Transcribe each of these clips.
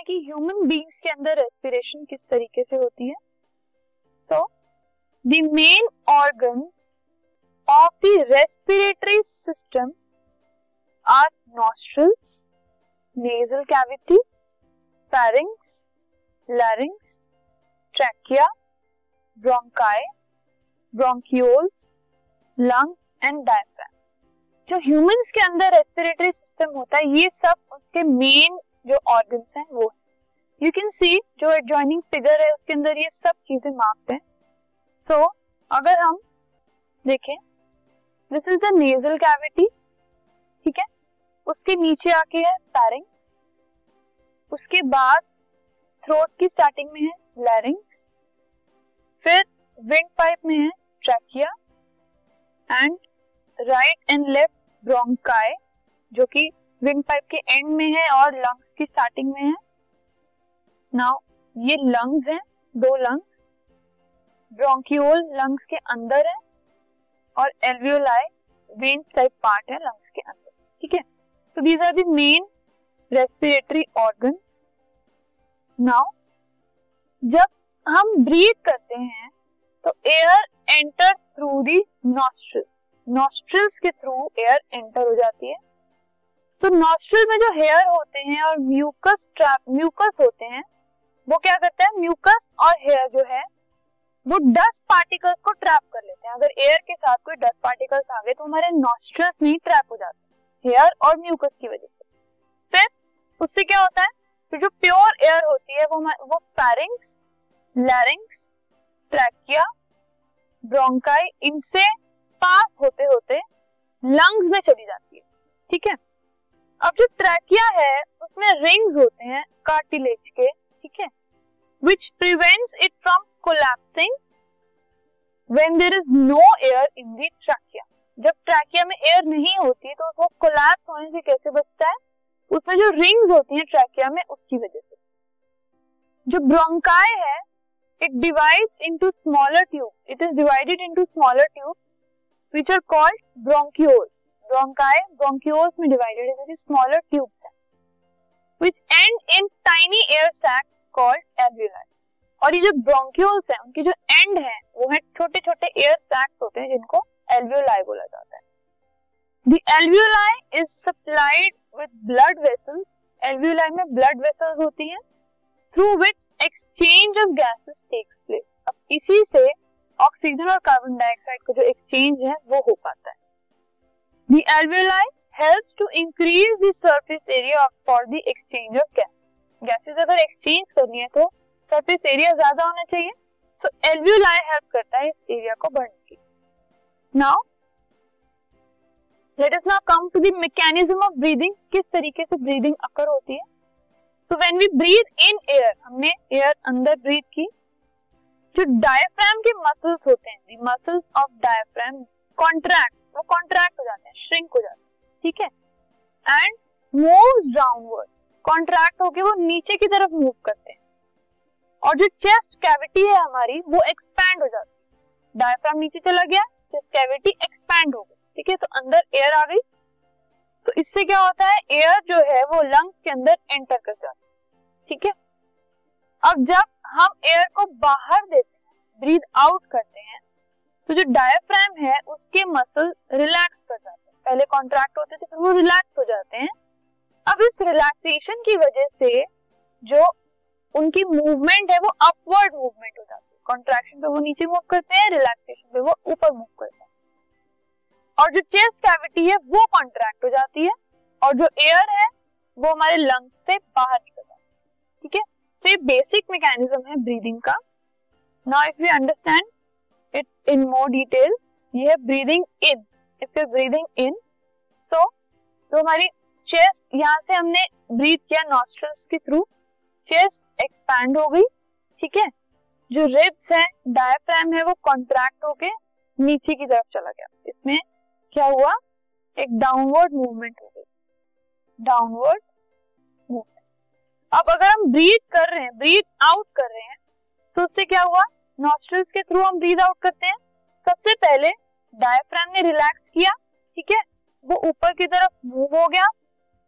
हैं कि human beings के अंदर रेस्पिरेशन किस तरीके से होती है? तो the main organs of the respiratory system are nostrils nasal cavity pharynx larynx trachea bronchi bronchioles lung and diaphragm जो ह्यूमंस के अंदर रेस्पिरेटरी सिस्टम होता है, ये सब उसके मेन जो ऑर्गन्स हैं वो यू कैन सी जो एडजॉइनिंग फिगर है उसके अंदर ये सब चीज़ें मार्क्ड हैं। सो so, अगर हम देखें this is the nasal cavity ठीक है? उसके नीचे आके है पैरिंग उसके बाद थ्रोट की स्टार्टिंग में है लैरिंग्स फिर विंड पाइप में है trachea and right and left bronchi जो कि विंड पाइप के एंड में है और लंग्स की स्टार्टिंग में है। नाउ ये लंग्स हैं, दो लंग्स ब्रोंकियोल लंग्स के अंदर है और एल्वियोलाई वेन टाइप पार्ट है लंग्स के अंदर, ठीक है? तो these are the main respiratory organs now जब हम ब्रीथ करते हैं तो air enter through the nostril nostrils के थ्रू एयर एंटर हो जाती है। तो नॉस्ट्रिल में जो हेयर होते हैं और म्यूकस ट्रैप म्यूकस होते हैं, वो क्या करते हैं? म्यूकस और हेयर जो है, वो डस्ट पार्टिकल्स को ट्रैप कर लेते हैं। अगर एयर के साथ कोई डस्ट पार्टिकल्स आ गए तो हमारे नॉस्ट्रिल्स नहीं ट्रैप हो जाते हैं हेयर और म्यूकस की वजह से। फिर उससे क्या होता है? फिर जो प्योर एयर होती है, वो वो पैरिंग्स लैरिंग्स ट्रैकिया ब्रोंकाई इनसे पास होते होते लंग्स में चली जाती है। ठीक है? अब जो ट्रैकिया है, उसमें रिंग्स होते हैं कार्टिलेज के, ठीक है? Which prevents it from collapsing when there is no air in the trachea जब ट्रैकिया में एयर नहीं होती तो वो कोलैप्स होने से कैसे बचता है? उसमें जो रिंग्स होती हैं ट्रैकिया में, उसकी वजह से। जो ब्रोंकाई है it divides into smaller tube it is divided into smaller tube which are called bronchioles. Bronchioles में है क्योंकि smaller tubes हैं, end in tiny air sacs called alveoli. और ये जो ब्रोंक्यूल्स हैं उनकी जो एंड है वो है छोटे छोटे एयर सैक्स होते हैं जिनको एल्वियोलाई बोला जाता है. The alveoli is supplied with blood vessels alveoli में ब्लड वेसल्स होती हैं through which exchange of gases takes place अब इसी से ऑक्सीजन और कार्बन डाइऑक्साइड का जो एक्सचेंज है वो हो पाता है. Alveoli helps to increase the surface area for the exchange of gas gases अगर करनी है तो ज़्यादा होना चाहिए। करता है इस को बढ़ने किस तरीके से ब्रीदिंग अकर होती है? एयर हमने अंदर ब्रीथ की। जो डायफ्राम के मसल्स होते हैं मसल्स ऑफ़ डायफ्राम कॉन्ट्रैक्ट वो कॉन्ट्रैक्ट हो जाते हैं श्रिंक हो जाते हैं, ठीक है? एंड मूव डाउनवर्ड कॉन्ट्रैक्ट होके वो नीचे की तरफ़ मूव करते हैं। और जो चेस्ट कैविटी है हमारी, वो एक्सपैंड हो जाती है। डायफ्राम नीचे चला गया चेस्ट कैविटी एक्सपैंड हो गई, ठीक है? तो अंदर एयर आ गई। तो इससे क्या होता है एयर जो है वो लंग्स के अंदर एंटर कर जाता है, ठीक है? अब जब हम एयर को बाहर देते हैं ब्रीद आउट करते हैं तो जो डायफ्राम है, उसके मसल रिलैक्स कर जाते हैं। पहले कॉन्ट्रैक्ट होते थे, फिर वो रिलैक्स हो जाते हैं। अब इस रिलैक्सेशन की वजह से जो उनकी मूवमेंट है, वो अपवर्ड मूवमेंट हो जाती है। कॉन्ट्रैक्शन पे वो नीचे मूव करते हैं रिलैक्सेशन पे वो ऊपर मूव करते हैं। और जो चेस्ट कैविटी है, वो कॉन्ट्रैक्ट हो जाती है। और जो एयर है, वो हमारे लंग्स से बाहर निकल जाती है। ठीक है? तो ये बेसिक मैकेनिज्म है ब्रीदिंग का। Now if you understand it in more detail ये है breathing in if you breathing in तो तो हमारी चेस्ट यहाँ से हमने ब्रीथ किया नॉस्ट्रल्स के थ्रू चेस्ट एक्सपैंड हो गई, ठीक है? जो रिब्स है डायफ्राम है, वो कॉन्ट्रैक्ट होके नीचे की तरफ़ चला गया। इसमें क्या हुआ? एक डाउनवर्ड मूवमेंट हो गई। डाउनवर्ड मूवमेंट अब अगर हम ब्रीथ कर रहे हैं ब्रीथ आउट कर रहे हैं तो उससे क्या हुआ? नॉस्ट्रल्स के थ्रू हम ब्रीद आउट करते हैं। सबसे पहले डायफ्राम ने रिलैक्स किया, ठीक है? वो ऊपर की तरफ़ मूव हो गया।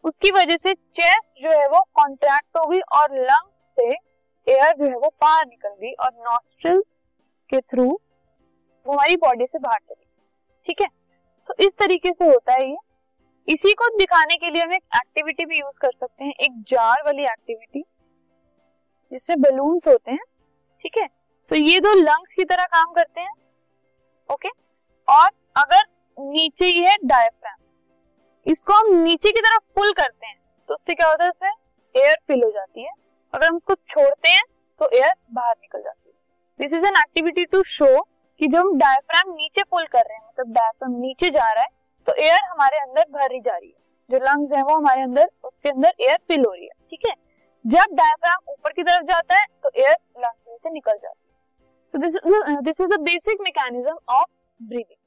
उसकी वजह से चेस्ट जो है वो कॉन्ट्रैक्ट हो गई और लंग्स से एयर जो है वो बाहर निकल गई और नॉस्ट्रल के थ्रू वो हमारी बॉडी से बाहर चली ठीक है? तो इस तरीके से होता है ये। इसी को दिखाने के लिए हम एक एक्टिविटी भी यूज़ कर सकते हैं, एक जार वाली एक्टिविटी जिसमें बलून्स होते हैं, ठीक है? तो ये दो लंग्स की तरह काम करते हैं ओके और अगर नीचे ही है डायफ्राम इसको हम नीचे की तरफ़ पुल करते हैं तो उससे क्या होता है एयर फिल हो जाती है। अगर हम उसको छोड़ते हैं तो एयर बाहर निकल जाती है। This is an activity to show कि जब हम डायफ्राम नीचे पुल कर रहे हैं मतलब डायफ्राम नीचे जा रहा है तो एयर हमारे अंदर भरी जा रही है। जो लंग्स है वो हमारे अंदर, उसके अंदर एयर फिल हो रही है, ठीक है? जब डायफ्राम ऊपर की तरफ़ जाता है तो एयर लंग्स में से निकल जाती है। So this is, uh, this is the basic mechanism of breathing.